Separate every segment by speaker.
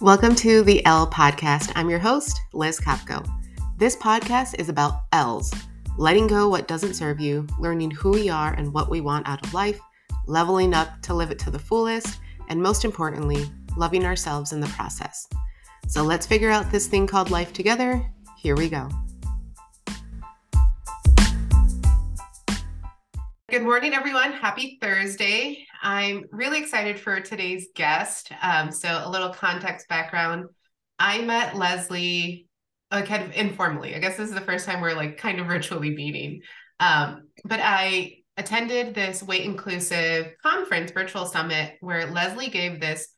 Speaker 1: Welcome to the L Podcast. I'm your host, Liz Kopco. This podcast is about L's letting go what doesn't serve you, learning who we are and what we want out of life, leveling up to live it to the fullest, and most importantly, loving ourselves in the process. So let's figure out this thing called life together. Here we go. Good morning, everyone. Happy Thursday. I'm really excited for today's guest. Um, so, a little context background. I met Leslie uh, kind of informally. I guess this is the first time we're like kind of virtually meeting. Um, but I attended this weight inclusive conference, virtual summit, where Leslie gave this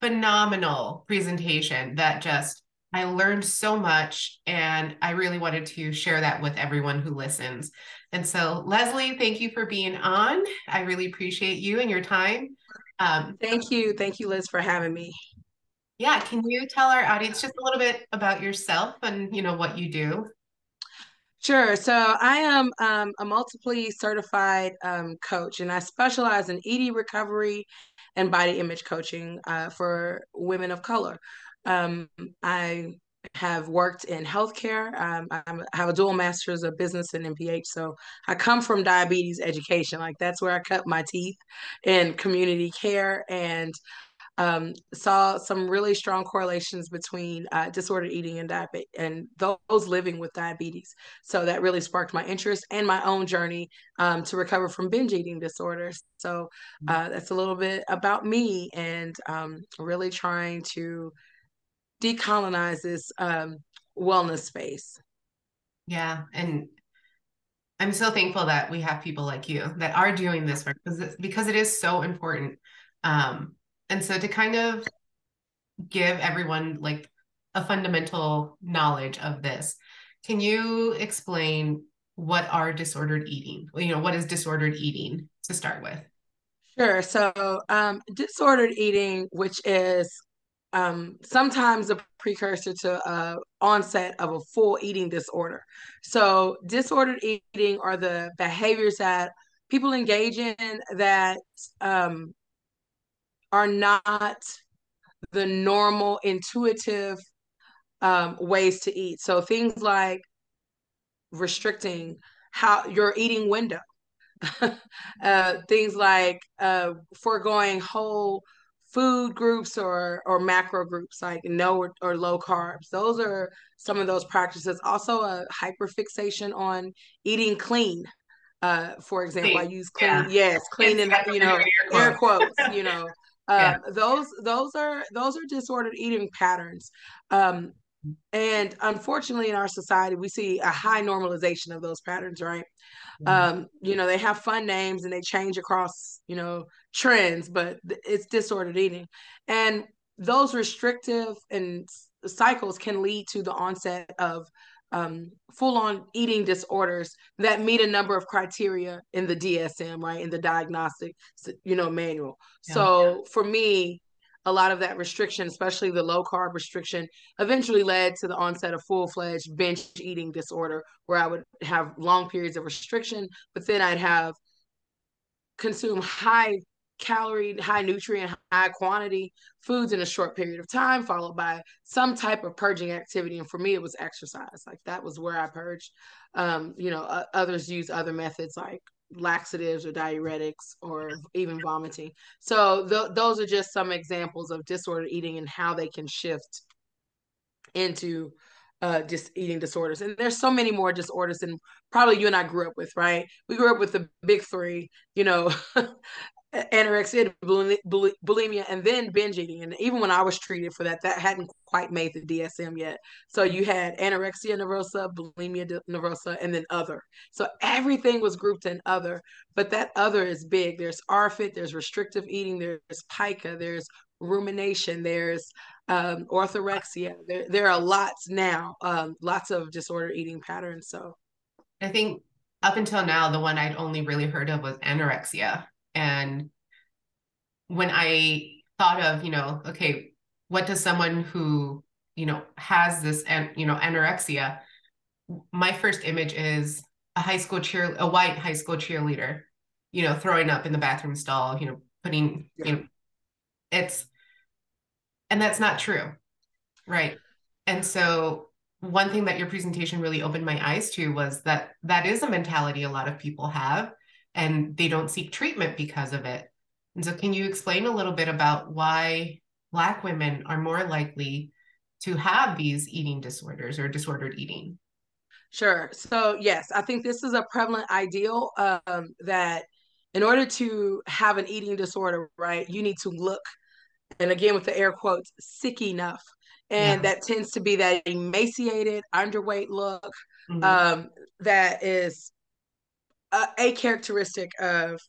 Speaker 1: phenomenal presentation that just I learned so much and I really wanted to share that with everyone who listens. And so, Leslie, thank you for being on. I really appreciate you and your time.
Speaker 2: Um, thank you. Thank you, Liz, for having me.
Speaker 1: Yeah, can you tell our audience just a little bit about yourself and you know what you do?
Speaker 2: Sure. So I am um, a multiply certified um, coach, and I specialize in ED recovery and body image coaching uh, for women of color. Um, I have worked in healthcare. Um, I have a dual master's of business and MPH. So I come from diabetes education. Like that's where I cut my teeth in community care and um, saw some really strong correlations between uh, disordered eating and diabetes and those living with diabetes. So that really sparked my interest and my own journey um, to recover from binge eating disorders. So uh, that's a little bit about me and um, really trying to decolonize this um, wellness space.
Speaker 1: Yeah, and I'm so thankful that we have people like you that are doing this work because because it is so important. Um, and so to kind of give everyone like a fundamental knowledge of this, can you explain what are disordered eating? You know, what is disordered eating to start with?
Speaker 2: Sure. So, um, disordered eating, which is um, sometimes a precursor to uh, onset of a full eating disorder. So, disordered eating are the behaviors that people engage in that um, are not the normal, intuitive um, ways to eat. So, things like restricting how your eating window, uh, things like uh, foregoing whole food groups or or macro groups like no or, or, low carbs those are some of those practices also a hyperfixation on eating clean uh, for example clean. i use clean yeah. yes clean and you know air quotes you know uh, yeah. those those are those are disordered eating patterns um, and unfortunately in our society we see a high normalization of those patterns right Mm-hmm. Um, you know, they have fun names and they change across, you know, trends, but it's disordered eating. And those restrictive and cycles can lead to the onset of um, full on eating disorders that meet a number of criteria in the DSM, right? In the diagnostic, you know, manual. Yeah. So for me, a lot of that restriction, especially the low carb restriction, eventually led to the onset of full fledged binge eating disorder, where I would have long periods of restriction, but then I'd have consume high calorie, high nutrient, high quantity foods in a short period of time, followed by some type of purging activity. And for me, it was exercise. Like that was where I purged. Um, you know, uh, others use other methods like laxatives or diuretics or even vomiting. So th- those are just some examples of disordered eating and how they can shift into uh, just eating disorders. And there's so many more disorders than probably you and I grew up with, right? We grew up with the big three, you know, anorexia, bulimia, and then binge eating. And even when I was treated for that, that hadn't quite made the DSM yet. So you had anorexia nervosa, bulimia nervosa, and then other. So everything was grouped in other, but that other is big. There's ARFID, there's restrictive eating, there's pica, there's rumination, there's um, orthorexia. There, there are lots now, um, lots of disorder eating patterns. So
Speaker 1: I think up until now, the one I'd only really heard of was anorexia. And when I thought of, you know, okay, what does someone who, you know, has this, and you know, anorexia, my first image is a high school cheer, a white high school cheerleader, you know, throwing up in the bathroom stall, you know, putting, yeah. you know, it's, And that's not true. Right. And so one thing that your presentation really opened my eyes to was that that is a mentality a lot of people have and they don't seek treatment because of it. And so can you explain a little bit about why black women are more likely to have these eating disorders or disordered eating?
Speaker 2: Sure. So yes, I think this is a prevalent ideal um, that in order to have an eating disorder, right, you need to look, and again with the air quotes, sick enough and yeah. that tends to be that emaciated, underweight look mm-hmm. um, that is a, a, characteristic of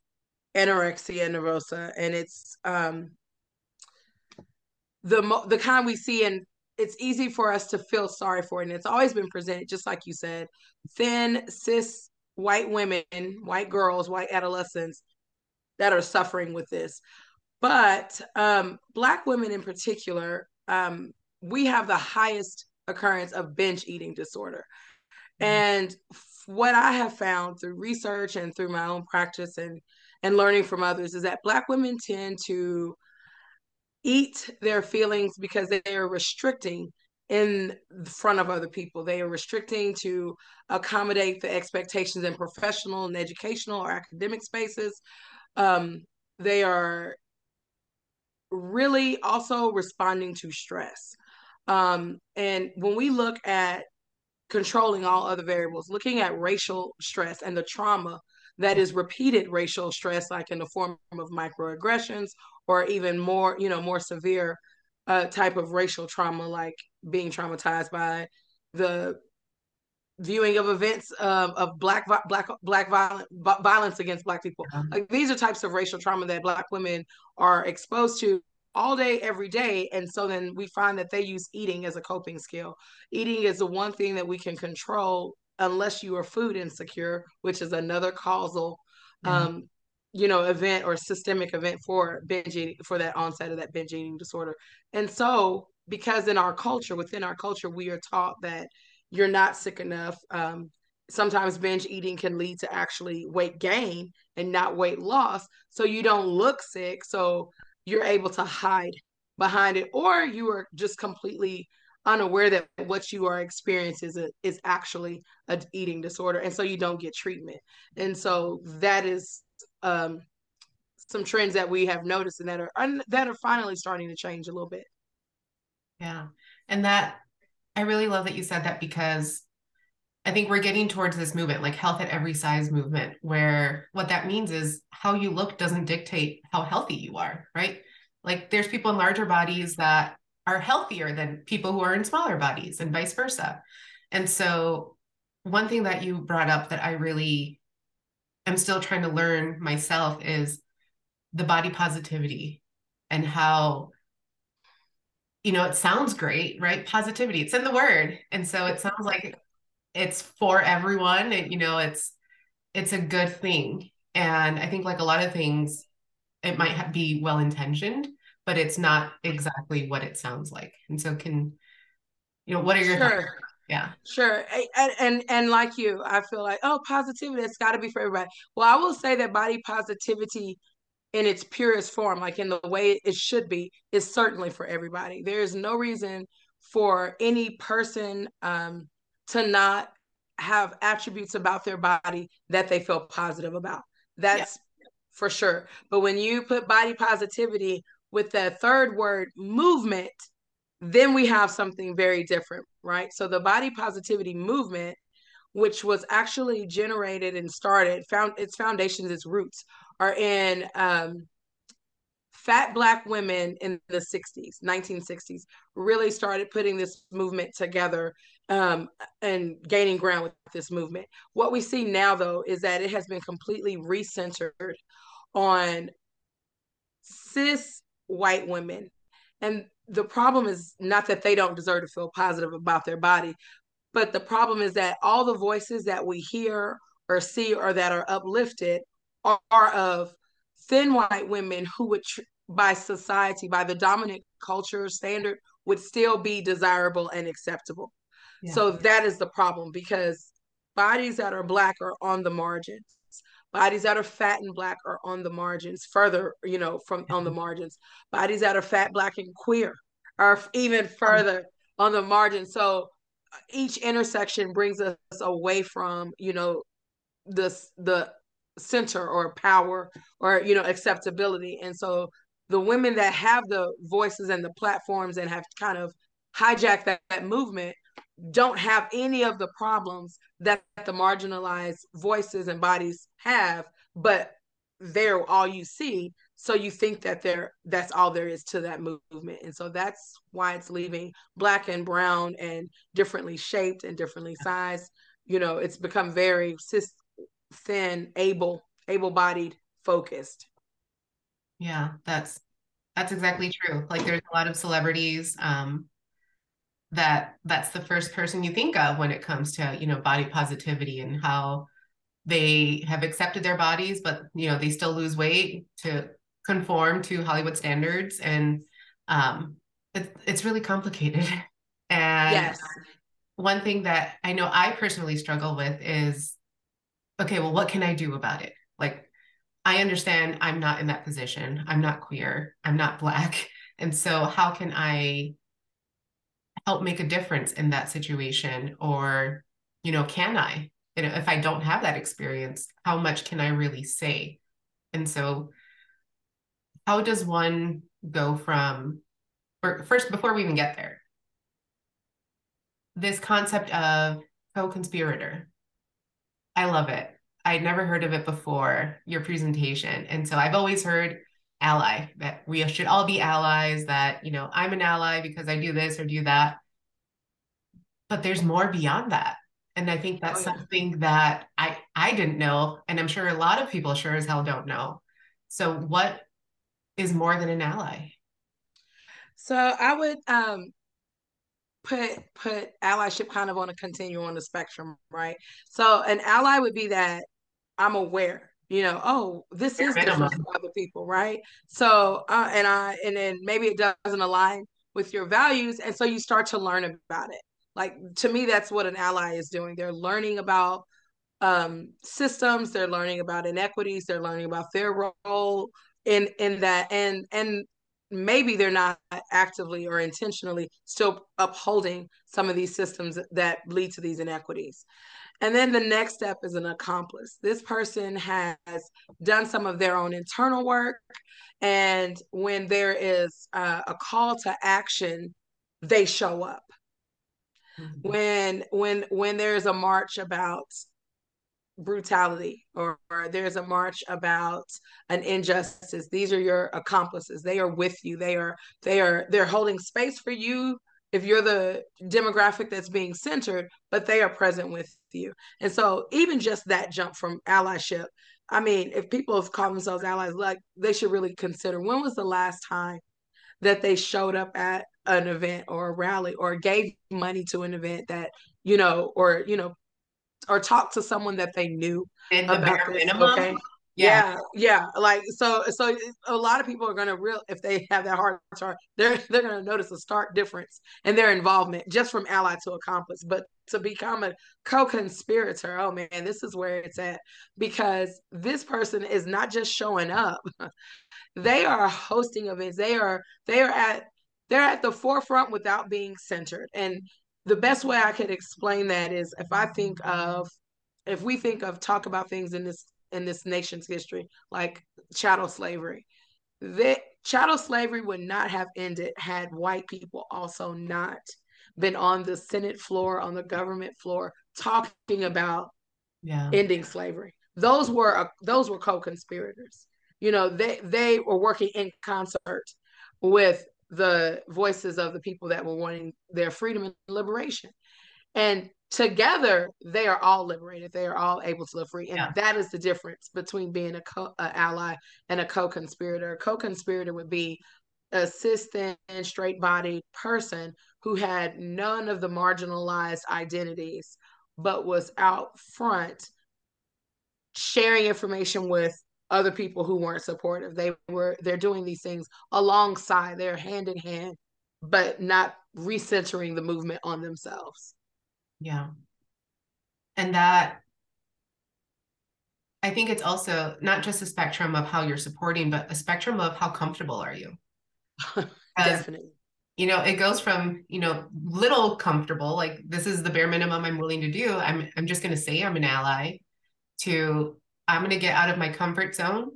Speaker 2: anorexia nervosa, and it's um, the the kind we see and it's easy for us to feel sorry for it. and it's always been presented just like you said thin cis white women white girls white adolescents that are suffering with this but um, black women in particular um, we have the highest occurrence of binge eating disorder. Mm-hmm. And what I have found through research and through my own practice and and learning from others is that black women tend to eat their feelings because they are restricting in front of other people. They are restricting to accommodate the expectations in professional and educational or academic spaces. Um, they are really also responding to stress. Um, and when we look at controlling all other variables, looking at racial stress and the trauma that is repeated racial stress, like in the form of microaggressions or even more, you know, more severe uh, type of racial trauma, like being traumatized by the viewing of events um, of black black black violent violence against black people. Like these are types of racial trauma that black women are exposed to all day, every day. And so then we find that they use eating as a coping skill. Eating is the one thing that we can control unless you are food insecure, which is another causal, mm-hmm. um, you know, event or systemic event for binge eating, for that onset of that binge eating disorder. And so, because in our culture, within our culture, we are taught that you're not sick enough. Um, sometimes binge eating can lead to actually weight gain and not weight loss. So you don't look sick. So you're able to hide behind it or you are just completely unaware that what you are experiencing is, a, is actually an eating disorder and so you don't get treatment. And so that is um, some trends that we have noticed and that are that are finally starting to change a little bit.
Speaker 1: Yeah. And that i really love that you said that because I think we're getting towards this movement, like health at every size movement, where what that means is how you look doesn't dictate how healthy you are, right? Like there's people in larger bodies that are healthier than people who are in smaller bodies and vice versa. And so, one thing that you brought up that I really am still trying to learn myself is the body positivity and how you know it sounds great right positivity it's in the word and so it sounds like it's for everyone and you know it's it's a good thing. And i think like a lot of things it might be well intentioned but it's not exactly what it sounds like. And so can you know what are your sure. thoughts? Yeah.
Speaker 2: Sure. And, and and like you i feel like oh positivity it's got to be for everybody. Well i will say that body positivity in its purest form like in the way it should be is certainly for everybody. There is no reason for any person um to not have attributes about their body that they feel positive about. That's yeah. for sure. But when you put body positivity with that third word, movement, then we have something very different, right? So the body positivity movement, which was actually generated and started, found its foundations, its roots are in um, fat black women in the 60s 1960s really started putting this movement together um, and gaining ground with this movement. What we see now though is that it has been completely recentered on cis white women. And the problem is not that they don't deserve to feel positive about their body but the problem is that all the voices that we hear or see or that are uplifted are, of thin white women who would tr- by society, by the dominant culture standard, would still be desirable and acceptable. Yeah. So that is the problem because bodies that are black are on the margins. Bodies that are fat and black are on the margins, further, you know, from on the margins. Bodies that are fat, black, and queer are even further on the margin. So uh, each intersection brings us away from, you know, the the center or power or you know acceptability. And so the women that have the voices and the platforms and have kind of hijacked that, that movement don't have any of the problems that the marginalized voices and bodies have, but they're all you see. So you think that there that's all there is to that movement. And so that's why it's leaving black and brown and differently shaped and differently sized. You know, it's become very cis thin, able, able-bodied focused.
Speaker 1: Yeah, that's that's exactly true. Like there's a lot of celebrities um that that's the first person you think of when it comes to, you know, body positivity and how they have accepted their bodies, but you know, they still lose weight to conform to Hollywood standards. And um it's it's really complicated. And yes. one thing that I know I personally struggle with is okay, well, what can I do about it? I understand I'm not in that position. I'm not queer. I'm not black. And so how can I help make a difference in that situation or you know can I you know, if I don't have that experience, how much can I really say? And so how does one go from or first before we even get there this concept of co-conspirator i love it i'd never heard of it before your presentation. And so i've always heard ally that we should all be allies that you know i'm an ally because i do this or do that. But there's more beyond that. And i think that's oh, yeah. something that i i didn't know and i'm sure a lot of people sure as hell don't know. So what is more than an ally?
Speaker 2: So i would um put put allyship kind of on a continuum on the spectrum right? So an ally would be that i'm aware you know oh this is different from other people right? So uh, and i and then maybe it doesn't align with your values and so you start to learn about it. Like to me that's what an ally is doing. They're learning about um, systems they're learning about inequities they're learning about their role in in that and and maybe they're not actively or intentionally still upholding some of these systems that lead to these inequities and then the next step is an accomplice. This person has done some of their own internal work. And when there is uh, a call to action, they show up. Mm-hmm. When when when there's a march about brutality or, or, there's a march about an injustice these are your accomplices they are with you they are they are they're holding space for you if you're the demographic that's being centered, but they are present with you. And so even just that jump from allyship, I mean, if people have called themselves allies, like they should really consider when was the last time that they showed up at an event or a rally or gave money to an event that, you know, or, you know, or talked to someone that they knew about this, okay? Yeah. yeah yeah like so so eh, a lot of people are to real if they have that heart chart they're they're to notice a stark difference in their involvement just from ally to accomplice but to become a co-conspirator oh man this is where it's at because this person is not just showing up they are hosting events they are they are at they're at the forefront without being centered and the best way i could explain that is if i think of if we think of talk about things in this in this nation's history, like chattel slavery. That chattel slavery would not have ended had white people also not been on the Senate floor, on the government floor, talking about yeah. ending slavery. Those were uh, those were co-conspirators. You know, they they were working in concert with the voices of the people that were wanting their freedom and liberation. And together they are all liberated. They are all able to live free. And yeah. that is the difference between being a, co- ally and a co-conspirator. A co-conspirator would be a cis and straight bodied person who had none of the marginalized identities but was out front sharing information with other people who weren't supportive. They were they're doing these things alongside they're hand in hand but not recentering the movement on themselves
Speaker 1: yeah. And that I think it's also not just a spectrum of how you're supporting, but a spectrum of how comfortable are you.
Speaker 2: Definitely.
Speaker 1: you know, it goes from, you know, little comfortable, like this is the bare minimum I'm willing to do. I'm I'm just gonna say I'm an ally to I'm gonna get out of my comfort zone.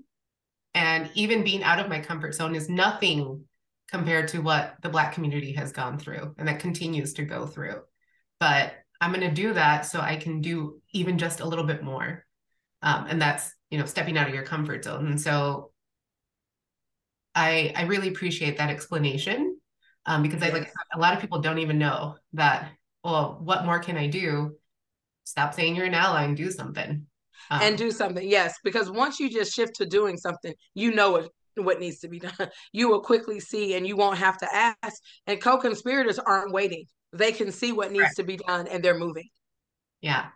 Speaker 1: And even being out of my comfort zone is nothing compared to what the black community has gone through and that continues to go through. But I'm going to do that so I can do even just a little bit more. Um, and that's, you know, stepping out of your comfort zone. And so I, I really appreciate that explanation um, because. I like a lot of people don't even know that, well, what more can I do? Stop saying you're an ally and do something.
Speaker 2: Um, and do something. Yes. Because once you just shift to doing something, you know it what needs to be done. You will quickly see and you won't have to ask. And co-conspirators aren't waiting. They can see what needs right. to be done and they're moving.
Speaker 1: Yeah.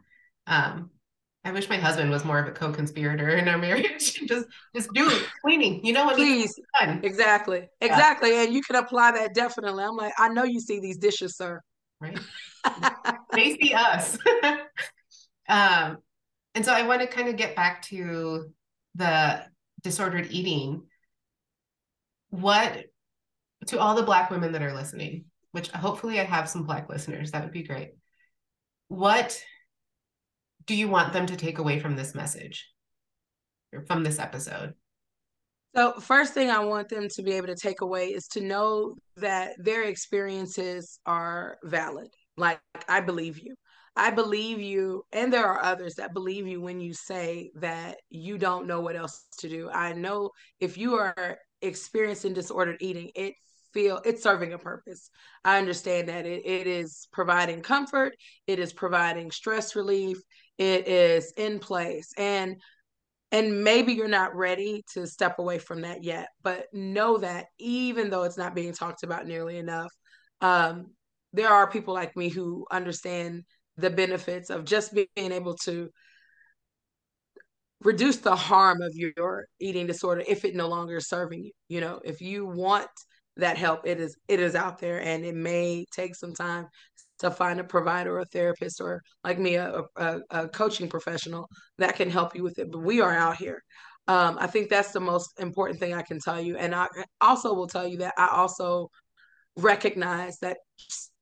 Speaker 1: Um, I wish my husband was more of a co-conspirator in our marriage. just just do it. Cleaning. You know what
Speaker 2: Please. Exactly. Yeah. Exactly. And you can apply that definitely. I'm like, I know you see these dishes, sir.
Speaker 1: Right. they see us. um, and so I want to kind of get back to the disordered eating what to all the black women that are listening which hopefully i have some black listeners that would be great. What do you want them to take away from this message? Or from this episode?
Speaker 2: So first thing i want them to be able to take away is to know that their experiences are valid. Like i believe you. I believe you, and there are others that believe you when you say that you don't know what else to do. I know if you are experiencing disordered eating, it feel it's serving a purpose. I understand that it, it is providing comfort, it is providing stress relief, it is in place. And and maybe you're not ready to step away from that yet, but know that even though it's not being talked about nearly enough, um, there are people like me who understand the benefits of just being able to reduce the harm of your eating disorder if it no longer is serving you you know if you want that help it is it is out there and it may take some time to find a provider or a therapist or like me a, a, a coaching professional that can help you with it but we are out here um, i think that's the most important thing i can tell you and i also will tell you that i also recognize that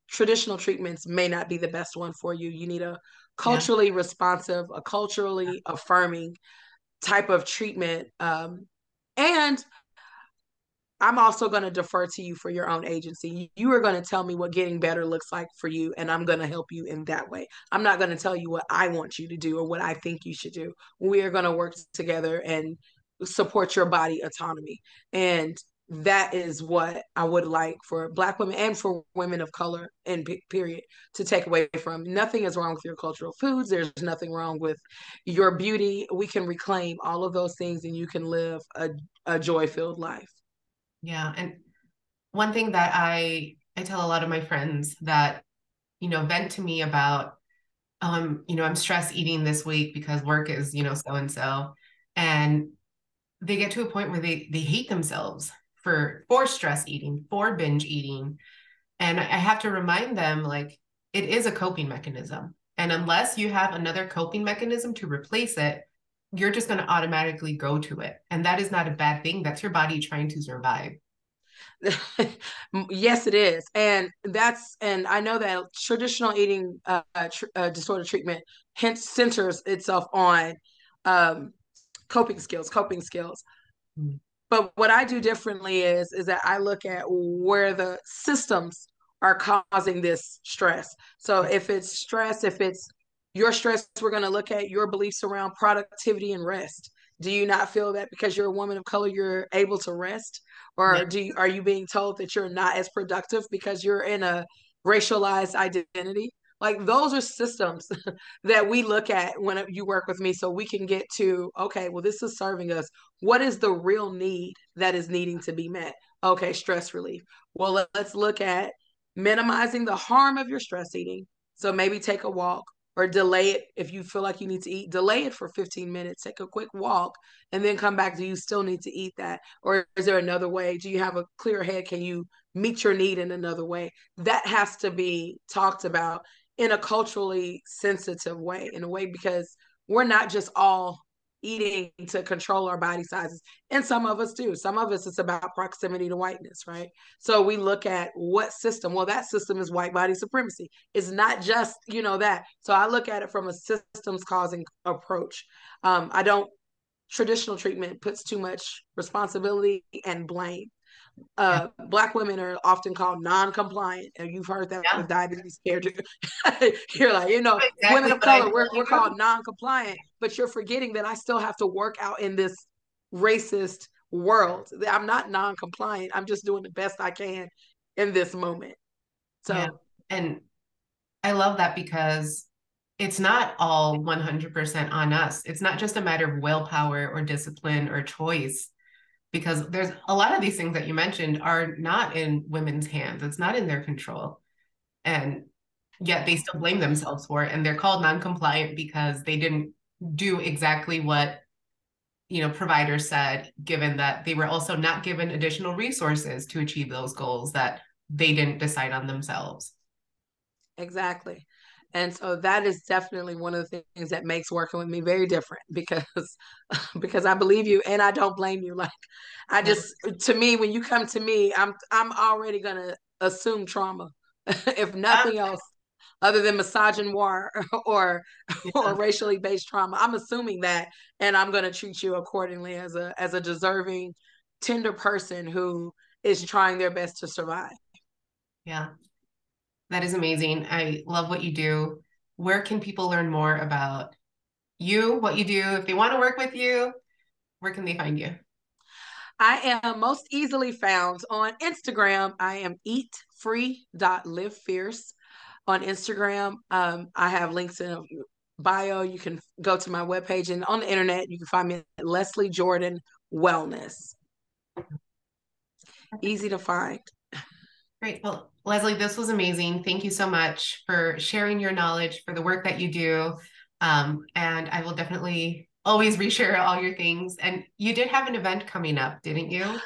Speaker 2: traditional treatments may not be the best one for you you need a culturally yeah. responsive, a culturally affirming type of treatment. Um, and I'm also going to defer to you for your own agency. You are going to tell me what getting better looks like for you, and I'm going to help you in that way. I'm not going to tell you what I want you to do or what I think you should do. We are going to work together and support your body autonomy. And that is what I would like for Black women and for women of color and period to take away from. Nothing is wrong with your cultural foods. There's nothing wrong with your beauty. We can reclaim all of those things and you can live a, a joy filled life.
Speaker 1: Yeah. And one thing that I, I tell a lot of my friends that, you know, vent to me about, um, you know, I'm stress eating this week because work is, you know, so and so. And they get to a point where they they hate themselves for for stress eating, for binge eating. And I have to remind them like it is a coping mechanism. And unless you have another coping mechanism to replace it, you're just going to automatically go to it. And that is not a bad thing. That's your body trying to survive.
Speaker 2: yes, it is. And that's, and I know that traditional eating uh, tr- uh, disorder treatment hence centers itself on um, coping skills, coping skills. Mm. But what I do differently is is that I look at where the systems are causing this stress. So if it's stress, if it's your stress, we're going to look at your beliefs around productivity and rest. Do you not feel that because you're a woman of color, you're able to rest, or do you, are you being told that you're not as productive because you're in a racialized identity? like those are systems that we look at when you work with me so we can get to okay well this is serving us. What is the real need that is needing to be met? Okay stress relief. Well let's look at minimizing the harm of your stress eating. So maybe take a walk or delay it if you feel like you need to eat delay it for 15 minutes take a quick walk and then come back. Do you still need to eat that? Or is there another way? Do you have a clear head? Can you meet your need in another way? That has to be talked about in a culturally sensitive way, in a way because we're not just all eating to control our body sizes. And some of us do. Some of us, it's about proximity to whiteness, right? So we look at what system. Well, that system is white body supremacy. It's not just, you know, that. So I look at it from a systems causing approach. Um, I don't, traditional treatment puts too much responsibility and blame uh, black women are often called non-compliant and you've heard that yeah. with diabetes care you're like you know exactly women of color we're, we're called non-compliant but you're forgetting that i still have to work out in this racist world. I'm not non-compliant i'm just doing the best i can in this moment. So yeah.
Speaker 1: and i love that because it's not all 100% on us. It's not just a matter of willpower or discipline or choice because there's a lot of these things that you mentioned are not in women's hands. It's not in their control. And yet they still blame themselves for it and they're called non-compliant because they didn't do exactly what you know providers said given that they were also not given additional resources to achieve those goals that they didn't decide on themselves.
Speaker 2: Exactly and so that is definitely one of the things that makes working with me very different because because I believe you and I don't blame you. Like I just to me when you come to me I'm I'm already going to assume trauma if ah. nothing else other than misogynoir or yeah. or racially based trauma. I'm assuming that and I'm going to treat you accordingly as a as a deserving tender person who is trying their best to survive.
Speaker 1: Yeah that is amazing. I love what you do. Where can people learn more about you, what you do? If they want to work with you, where can they find you?
Speaker 2: I am most easily found on Instagram. I am eatfree.livefierce on Instagram. Um, I have links in bio. You can go to my webpage and on the internet, you can find me at Leslie Jordan Wellness. Easy to find.
Speaker 1: Great. Well, Leslie, this was amazing. Thank you so much for sharing your knowledge, for the work that you do. Um, and I will definitely always reshare all your things. And you did have an event coming up, didn't you?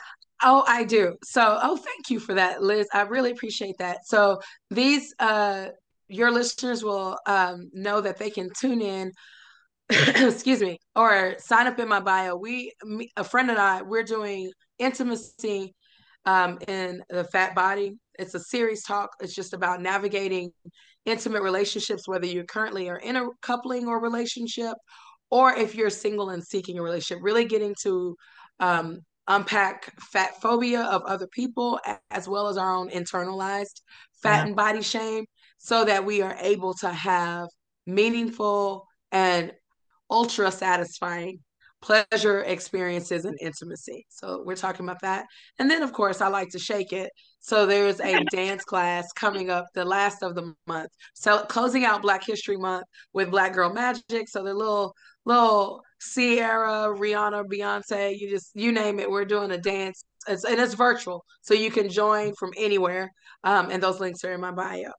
Speaker 2: Oh, I do. So, oh, thank you for that, Liz. I really appreciate that. So, these, uh, your listeners will um, know that they can tune in excuse me, or sign up in my bio. We, me, a friend and I, we're doing intimacy um, in the fat body. It's a series talk. It's just about navigating intimate relationships, whether you currently are in a coupling or relationship, or if you're single and seeking a relationship. Really getting to um, unpack fat phobia of other people, as well as our own internalized fat yeah. and body shame, so that we are able to have meaningful and ultra satisfying pleasure experiences and intimacy. So we're talking about that. And then of course I like to shake it. So there's a dance class coming up the last of the month. So closing out Black History Month with Black Girl Magic. So the little little Ciara, Rihanna, Beyonce, you just you name it, we're doing a dance. It's, and it's virtual. So you can join from anywhere. Um, and those links are in my bio.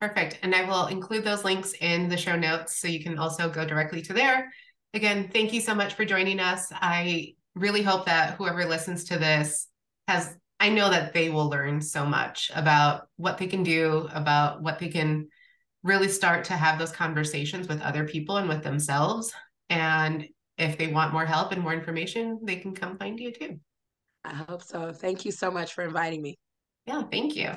Speaker 1: Perfect. And I will include those links in the show notes so you can also go directly to there again, thank you so much for joining us. I really hope that whoever listens to this has, I know that they will learn so much about what they can do, about what they can really start to have those conversations with other people and with themselves. And if they want more help and more information, they can come find you too.
Speaker 2: I hope so. Thank you so much for inviting me.
Speaker 1: Yeah, thank you.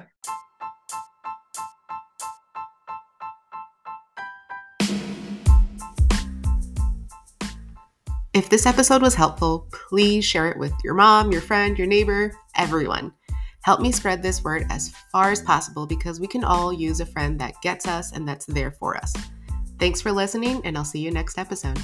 Speaker 1: If this episode was helpful, please share it with your mom, your friend, your neighbor, everyone. Help me spread this word as far as possible because we can all use a friend that gets us and that's there for us. Thanks for listening, and I'll see you next episode.